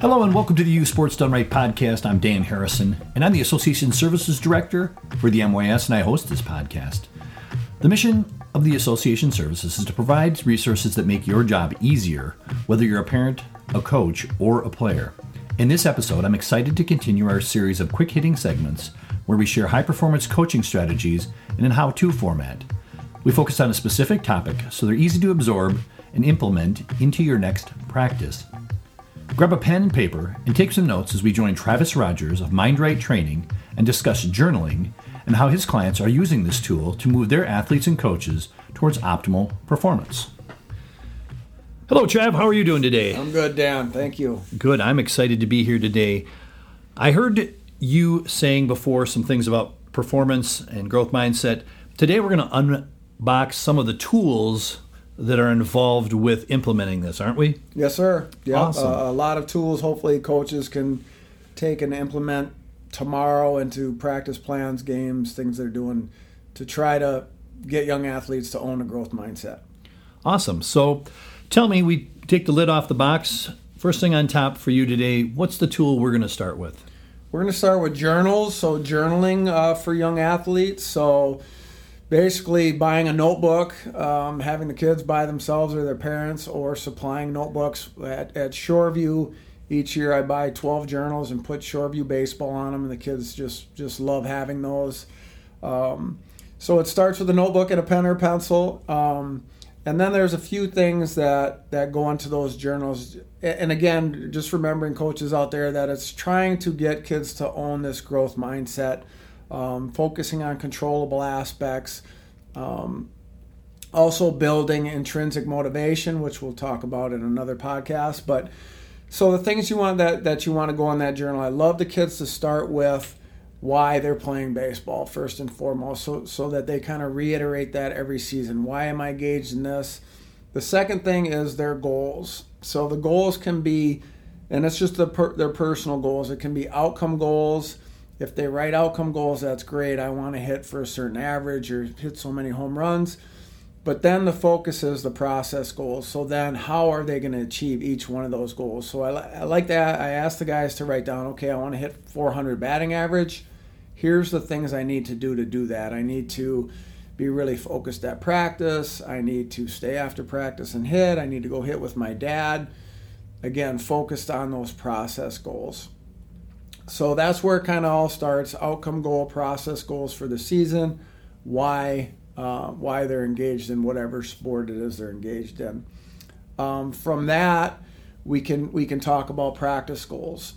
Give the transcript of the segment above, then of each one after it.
Hello and welcome to the U Sports Done Right podcast. I'm Dan Harrison, and I'm the Association Services Director for the MYS, and I host this podcast. The mission of the Association Services is to provide resources that make your job easier, whether you're a parent, a coach, or a player. In this episode, I'm excited to continue our series of quick hitting segments where we share high performance coaching strategies in a how to format. We focus on a specific topic so they're easy to absorb and implement into your next practice. Grab a pen and paper and take some notes as we join Travis Rogers of Mindrite Training and discuss journaling and how his clients are using this tool to move their athletes and coaches towards optimal performance. Hello, Trav. How are you doing today? I'm good, Dan. Thank you. Good. I'm excited to be here today. I heard you saying before some things about performance and growth mindset. Today, we're going to unbox some of the tools that are involved with implementing this, aren't we? Yes, sir. Yeah, Awesome. uh, a lot of tools. Hopefully, coaches can take and implement tomorrow into practice plans, games, things they're doing to try to get young athletes to own a growth mindset. Awesome. So tell me, we take the lid off the box. First thing on top for you today, what's the tool we're going to start with? We're going to start with journals. So, journaling uh, for young athletes. So, basically, buying a notebook, um, having the kids buy themselves or their parents, or supplying notebooks at, at Shoreview. Each year, I buy 12 journals and put Shoreview baseball on them, and the kids just just love having those. Um, so it starts with a notebook and a pen or pencil. Um, and then there's a few things that, that go into those journals. And again, just remembering coaches out there that it's trying to get kids to own this growth mindset, um, focusing on controllable aspects, um, also building intrinsic motivation, which we'll talk about in another podcast. But so the things you want that, that you want to go on that journal, I love the kids to start with why they're playing baseball first and foremost so, so that they kind of reiterate that every season. Why am i engaged in this? The second thing is their goals. So the goals can be and it's just the per, their personal goals. It can be outcome goals if they write outcome goals that's great i want to hit for a certain average or hit so many home runs but then the focus is the process goals so then how are they going to achieve each one of those goals so i, I like that i ask the guys to write down okay i want to hit 400 batting average here's the things I need to do to do that. I need to be really focused at practice. I need to stay after practice and hit. I need to go hit with my dad. Again, focused on those process goals. So that's where it kind of all starts outcome goal, process goals for the season, why. Uh, why they're engaged in whatever sport it is they're engaged in. Um, from that, we can we can talk about practice goals.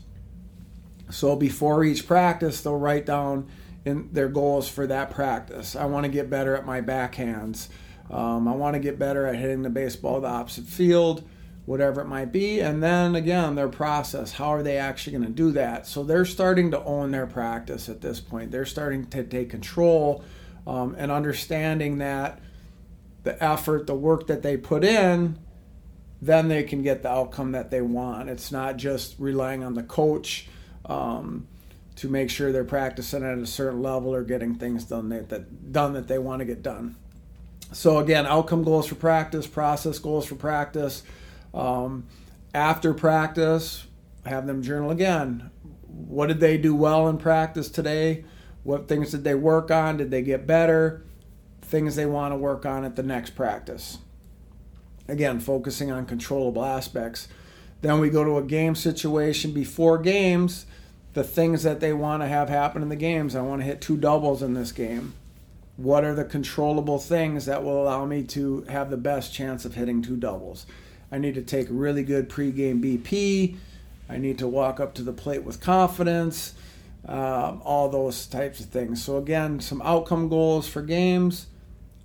So before each practice, they'll write down in their goals for that practice. I want to get better at my backhands. Um, I want to get better at hitting the baseball the opposite field, whatever it might be. And then again, their process. How are they actually going to do that? So they're starting to own their practice at this point. They're starting to take control um, and understanding that the effort, the work that they put in, then they can get the outcome that they want. It's not just relying on the coach um, to make sure they're practicing at a certain level or getting things done that, that done that they want to get done. So again, outcome goals for practice, process goals for practice. Um, after practice, have them journal again. What did they do well in practice today? What things did they work on? Did they get better? Things they want to work on at the next practice. Again, focusing on controllable aspects. Then we go to a game situation before games the things that they want to have happen in the games. I want to hit two doubles in this game. What are the controllable things that will allow me to have the best chance of hitting two doubles? I need to take really good pregame BP. I need to walk up to the plate with confidence. Um, all those types of things. So again, some outcome goals for games,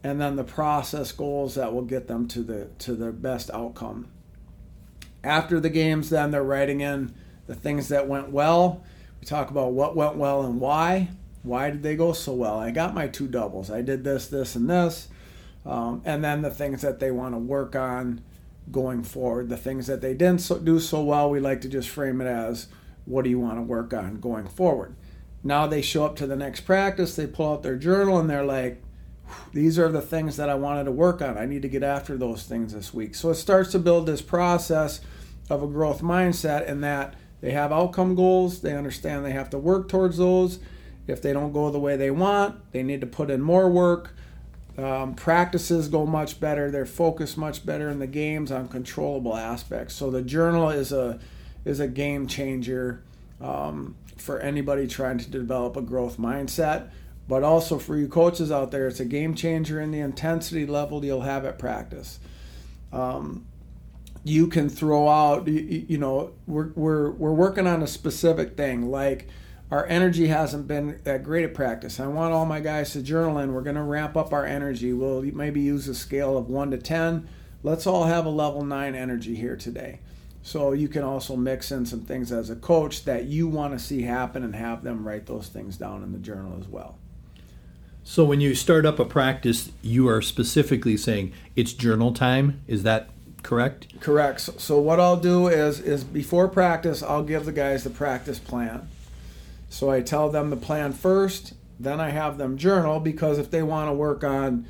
and then the process goals that will get them to the to their best outcome. After the games, then they're writing in the things that went well we talk about what went well and why. Why did they go so well? I got my two doubles. I did this, this, and this. Um, and then the things that they want to work on going forward. The things that they didn't so, do so well, we like to just frame it as what do you want to work on going forward. Now they show up to the next practice, they pull out their journal, and they're like, these are the things that I wanted to work on. I need to get after those things this week. So it starts to build this process of a growth mindset, and that they have outcome goals. They understand they have to work towards those. If they don't go the way they want, they need to put in more work. Um, practices go much better. They're focused much better in the games on controllable aspects. So the journal is a is a game changer um, for anybody trying to develop a growth mindset. But also for you coaches out there, it's a game changer in the intensity level you'll have at practice. Um, you can throw out, you, you know, we're, we're, we're working on a specific thing like our energy hasn't been that great at practice. I want all my guys to journal in. We're going to ramp up our energy. We'll maybe use a scale of 1 to 10. Let's all have a level 9 energy here today. So you can also mix in some things as a coach that you want to see happen and have them write those things down in the journal as well. So when you start up a practice, you are specifically saying it's journal time. Is that correct? Correct. So, so what I'll do is is before practice, I'll give the guys the practice plan. So I tell them the plan first, then I have them journal because if they want to work on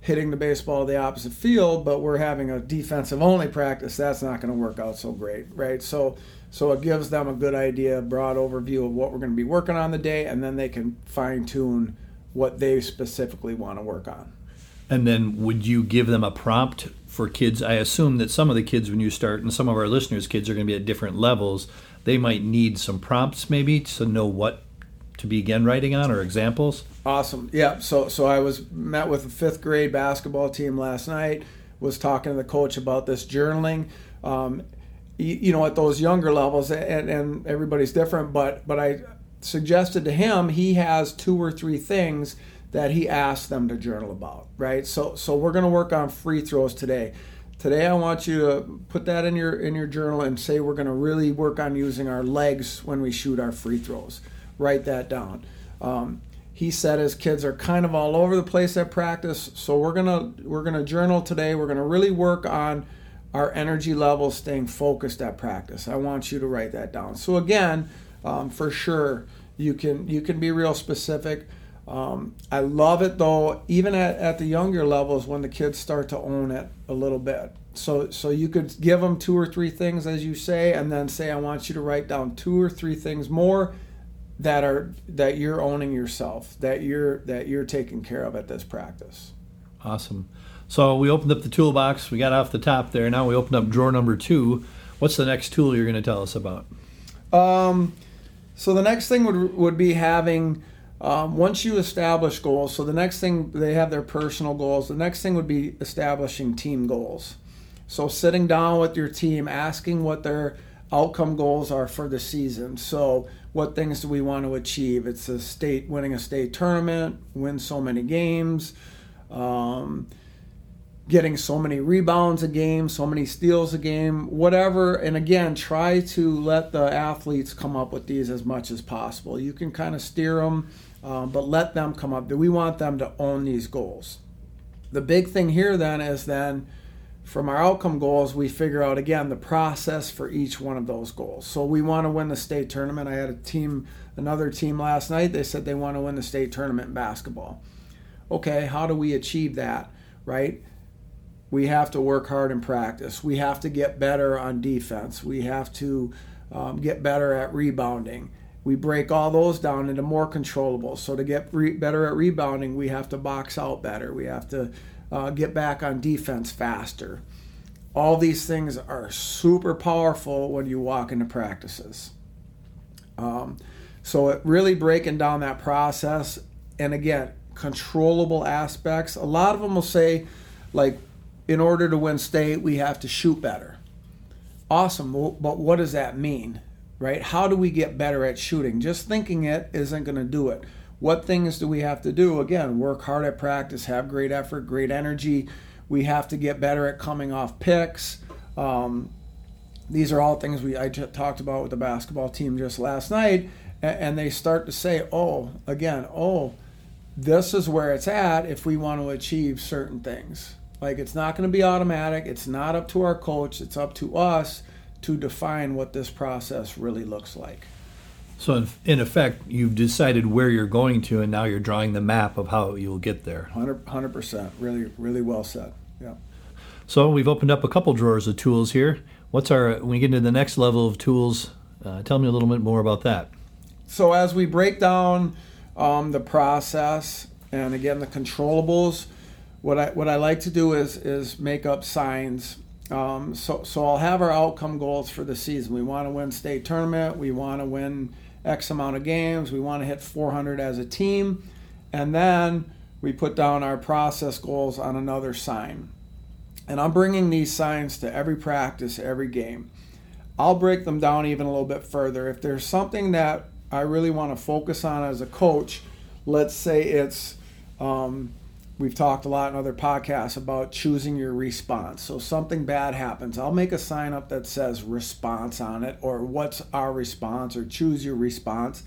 hitting the baseball the opposite field, but we're having a defensive only practice, that's not going to work out so great, right? So so it gives them a good idea, broad overview of what we're going to be working on the day, and then they can fine tune what they specifically want to work on. And then would you give them a prompt for kids? I assume that some of the kids, when you start, and some of our listeners' kids are going to be at different levels, they might need some prompts maybe to know what to begin writing on or examples. Awesome. Yeah. So so I was met with a fifth grade basketball team last night. Was talking to the coach about this journaling. Um, you, you, know, at those younger levels, and, and everybody's different. But but I suggested to him he has two or three things that he asked them to journal about. Right. So so we're going to work on free throws today. Today I want you to put that in your in your journal and say we're going to really work on using our legs when we shoot our free throws. Write that down. Um, he said his kids are kind of all over the place at practice so we're gonna we're gonna journal today we're gonna really work on our energy levels staying focused at practice i want you to write that down so again um, for sure you can you can be real specific um, i love it though even at, at the younger levels when the kids start to own it a little bit so so you could give them two or three things as you say and then say i want you to write down two or three things more that are that you're owning yourself, that you're that you're taking care of at this practice. Awesome. So we opened up the toolbox. We got off the top there. Now we open up drawer number two. What's the next tool you're going to tell us about? Um, so the next thing would would be having um, once you establish goals. So the next thing they have their personal goals. The next thing would be establishing team goals. So sitting down with your team, asking what their outcome goals are for the season. So what things do we want to achieve? It's a state winning a state tournament, win so many games, um, getting so many rebounds a game, so many steals a game, whatever. And again, try to let the athletes come up with these as much as possible. You can kind of steer them, um, but let them come up. We want them to own these goals. The big thing here then is then from our outcome goals, we figure out again the process for each one of those goals. So we want to win the state tournament. I had a team, another team last night. They said they want to win the state tournament in basketball. Okay, how do we achieve that? Right? We have to work hard in practice. We have to get better on defense. We have to um, get better at rebounding. We break all those down into more controllable. So to get re- better at rebounding, we have to box out better. We have to uh, get back on defense faster. All these things are super powerful when you walk into practices. Um, so, it really breaking down that process, and again, controllable aspects. A lot of them will say, like, in order to win state, we have to shoot better. Awesome, but what does that mean, right? How do we get better at shooting? Just thinking it isn't going to do it. What things do we have to do? Again, work hard at practice, have great effort, great energy. We have to get better at coming off picks. Um, these are all things we I talked about with the basketball team just last night, and, and they start to say, "Oh, again, oh, this is where it's at if we want to achieve certain things." Like it's not going to be automatic. It's not up to our coach. It's up to us to define what this process really looks like. So in, in, effect, you've decided where you're going to, and now you're drawing the map of how you'll get there. 100 percent. Really, really well said. Yeah. So we've opened up a couple drawers of tools here. What's our when we get into the next level of tools? Uh, tell me a little bit more about that. So as we break down um, the process and again the controllables, what I what I like to do is is make up signs. Um, so so I'll have our outcome goals for the season. We want to win state tournament. We want to win X amount of games. We want to hit 400 as a team, and then we put down our process goals on another sign. And I'm bringing these signs to every practice, every game. I'll break them down even a little bit further. If there's something that I really want to focus on as a coach, let's say it's, um, we've talked a lot in other podcasts about choosing your response. So something bad happens, I'll make a sign up that says response on it, or what's our response, or choose your response.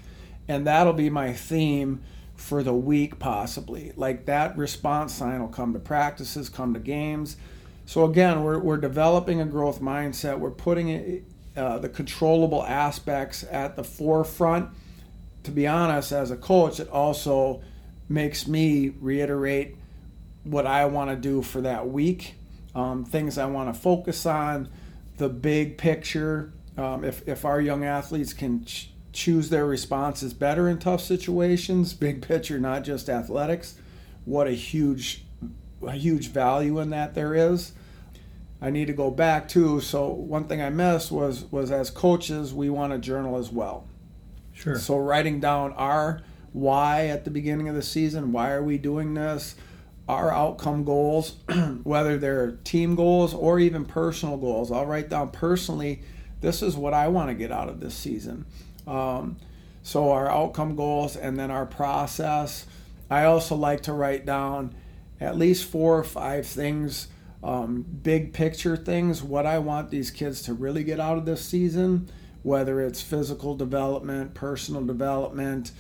And that'll be my theme for the week, possibly. Like that response sign will come to practices, come to games. So again, we're, we're developing a growth mindset. We're putting it, uh, the controllable aspects at the forefront. To be honest, as a coach, it also makes me reiterate what I want to do for that week, um, things I want to focus on, the big picture. Um, if, if our young athletes can ch- choose their responses better in tough situations, big picture, not just athletics, what a huge, a huge value in that there is. I need to go back too. So one thing I missed was was as coaches, we want to journal as well. Sure. So writing down our why at the beginning of the season, why are we doing this? Our outcome goals, whether they're team goals or even personal goals. I'll write down personally, this is what I want to get out of this season. Um, so our outcome goals and then our process. I also like to write down at least four or five things um, big picture things, what I want these kids to really get out of this season, whether it's physical development, personal development,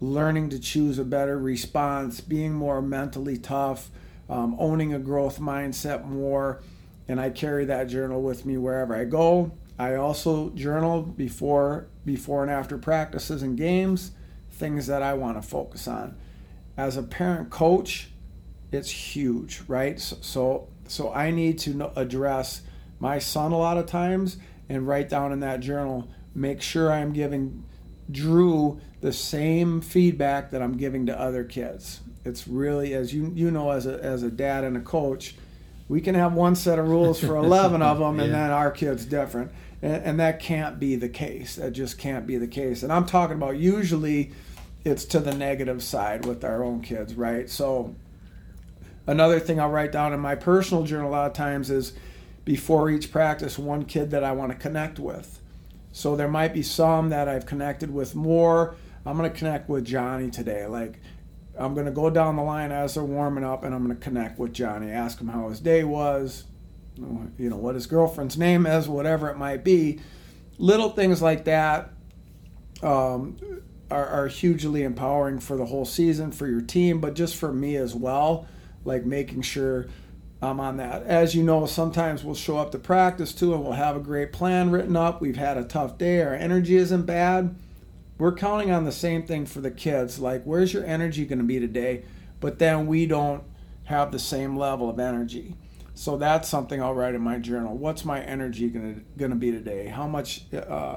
learning to choose a better response, being more mentally tough, um, owning a growth mindset more. And I carry that journal with me wherever I go. I also journal before before and after practices and games, things that I want to focus on. As a parent coach, it's huge, right? So, so so I need to address my son a lot of times and write down in that journal, make sure I'm giving Drew the same feedback that I'm giving to other kids. It's really, as you you know, as a as a dad and a coach, we can have one set of rules for 11 of them, yeah. and then our kid's different, and, and that can't be the case. That just can't be the case. And I'm talking about usually, it's to the negative side with our own kids, right? So Another thing I'll write down in my personal journal a lot of times is before each practice, one kid that I want to connect with. So there might be some that I've connected with more. I'm going to connect with Johnny today. Like, I'm going to go down the line as they're warming up and I'm going to connect with Johnny, ask him how his day was, you know, what his girlfriend's name is, whatever it might be. Little things like that um, are, are hugely empowering for the whole season, for your team, but just for me as well like making sure I'm on that. As you know, sometimes we'll show up to practice too and we'll have a great plan written up. We've had a tough day, our energy isn't bad. We're counting on the same thing for the kids. Like, where's your energy going to be today? But then we don't have the same level of energy. So that's something I'll write in my journal. What's my energy going to be today? How much uh,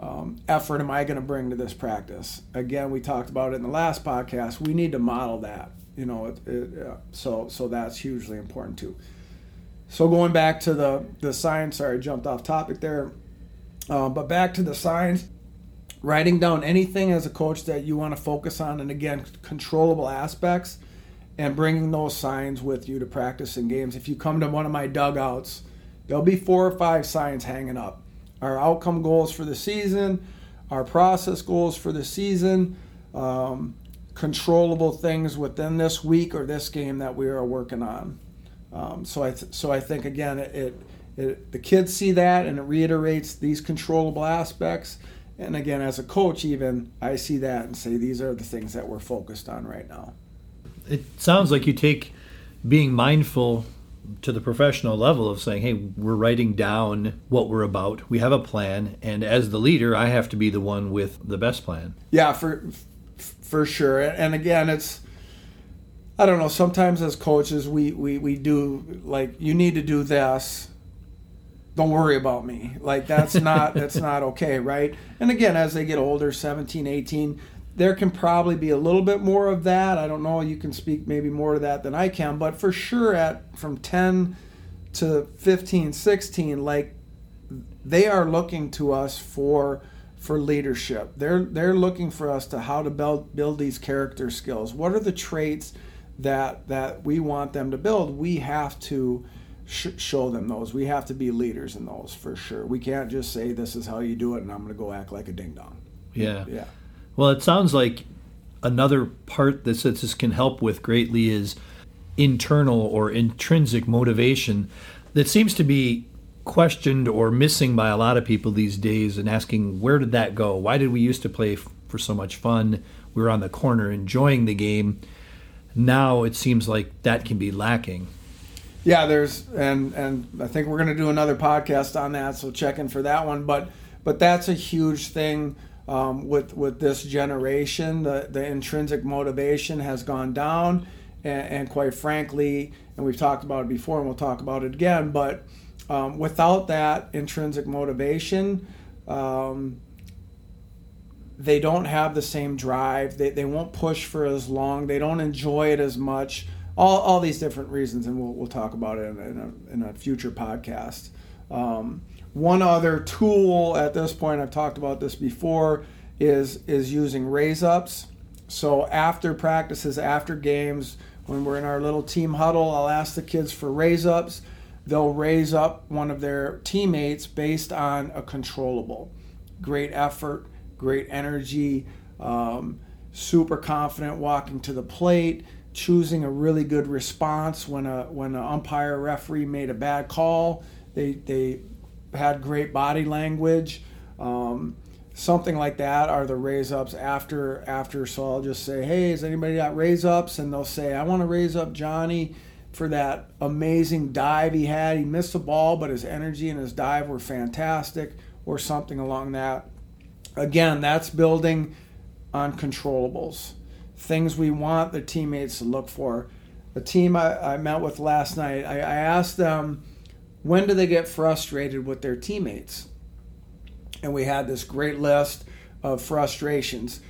um, effort am I going to bring to this practice? Again, we talked about it in the last podcast. We need to model that you know it, it, so so that's hugely important too. So going back to the the science sorry I jumped off topic there. Uh, but back to the science writing down anything as a coach that you want to focus on and again controllable aspects and bringing those signs with you to practice in games. If you come to one of my dugouts there'll be four or five signs hanging up. Our outcome goals for the season our process goals for the season um, controllable things within this week or this game that we are working on. Um, so I th- so I think again it, it, it, the kids see that and it reiterates these controllable aspects. And again, as a coach, even I see that and say these are the things that we're focused on right now. It sounds like you take being mindful to the professional level of saying, hey, we're writing down what we're about. We have a plan, and as the leader, I have to be the one with the best plan. Yeah, for for sure. And again, it's I don't know. Sometimes as coaches, we we we do like you need to do this, don't worry about me. Like that's not that's not okay, right? And again, as they get older, 17, 18, there can probably be a little bit more of that. I don't know, you can speak maybe more to that than I can, but for sure at from 10 to 15, 16, like they are looking to us for for leadership. They're they're looking for us to how to build build these character skills. What are the traits that that we want them to build? We have to sh- show them those. We have to be leaders in those for sure. We can't just say this is how you do it, and I'm going to go act like a ding dong. Yeah. Yeah. Well, it sounds like another part that this can help with greatly is internal or intrinsic motivation that seems to be questioned or missing by a lot of people these days and asking where did that go? Why did we used to play f- for so much fun? We were on the corner enjoying the game. Now it seems like that can be lacking. Yeah there's and and i think we're going to do another podcast on that so check in for that one but but that's a huge thing um, with with this generation. The the intrinsic motivation has gone down and, and quite frankly and we've talked about it before and we'll talk about it again but um, without that intrinsic motivation, um, they don't have the same drive. They, they won't push for as long. They don't enjoy it as much. All, all these different reasons, and we'll, we'll talk about it in a, in a future podcast. Um, one other tool at this point, I've talked about this before, is is using raise ups. So after practices, after games, when we're in our little team huddle, I'll ask the kids for raise ups they'll raise up one of their teammates based on a controllable. Great effort, great energy, um, super confident walking to the plate, choosing a really good response when a when an umpire referee made a bad call. They they had great body language. Um, something like that are the raise ups after after so I'll just say, Hey, has anybody got raise ups? And they'll say, I want to raise up Johnny for that amazing dive he had. He missed the ball, but his energy and his dive were fantastic, or something along that. Again, that's building on controllables, things we want the teammates to look for. The team I, I met with last night, I, I asked them when do they get frustrated with their teammates? And we had this great list of frustrations.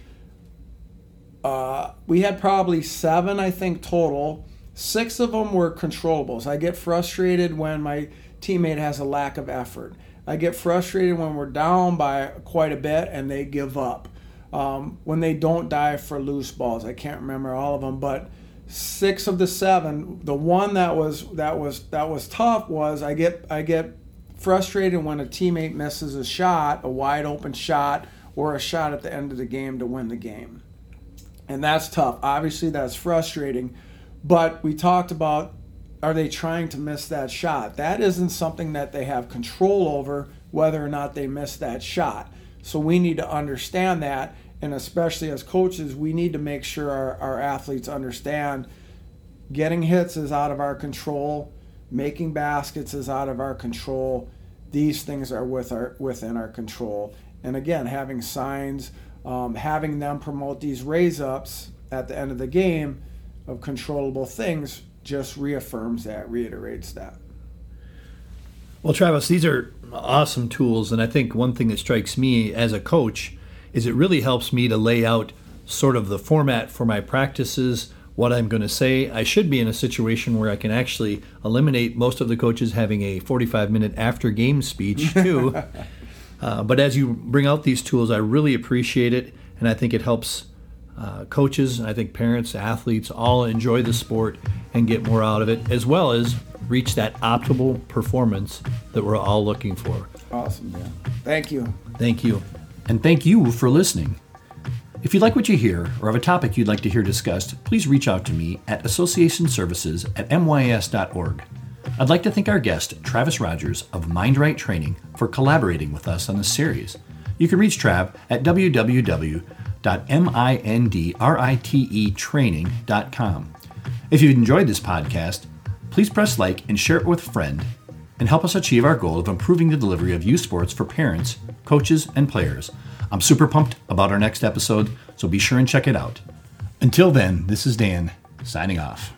Uh, we had probably seven, I think, total Six of them were controllables. I get frustrated when my teammate has a lack of effort. I get frustrated when we're down by quite a bit and they give up. Um, when they don't dive for loose balls, I can't remember all of them, but six of the seven. The one that was that was that was tough was I get I get frustrated when a teammate misses a shot, a wide open shot, or a shot at the end of the game to win the game, and that's tough. Obviously, that's frustrating but we talked about are they trying to miss that shot? That isn't something that they have control over whether or not they miss that shot. So we need to understand that. And especially as coaches, we need to make sure our, our athletes understand getting hits is out of our control, making baskets is out of our control. These things are with our, within our control. And again, having signs, um, having them promote these raise ups at the end of the game of controllable things just reaffirms that, reiterates that. Well, Travis, these are awesome tools. And I think one thing that strikes me as a coach is it really helps me to lay out sort of the format for my practices, what I'm going to say. I should be in a situation where I can actually eliminate most of the coaches having a 45 minute after game speech, too. uh, but as you bring out these tools, I really appreciate it. And I think it helps uh, coaches, I think parents, athletes all enjoy the sport and get more out of it, as well as reach that optimal performance that we're all looking for. Awesome, yeah. Thank you. Thank you. And thank you for listening. If you like what you hear or have a topic you'd like to hear discussed, please reach out to me at associationservices at mys.org. I'd like to thank our guest, Travis Rogers of Mindrite Training, for collaborating with us on this series. You can reach Trav at www www.mindritetraining.com. If you've enjoyed this podcast, please press like and share it with a friend and help us achieve our goal of improving the delivery of youth sports for parents, coaches, and players. I'm super pumped about our next episode, so be sure and check it out. Until then, this is Dan, signing off.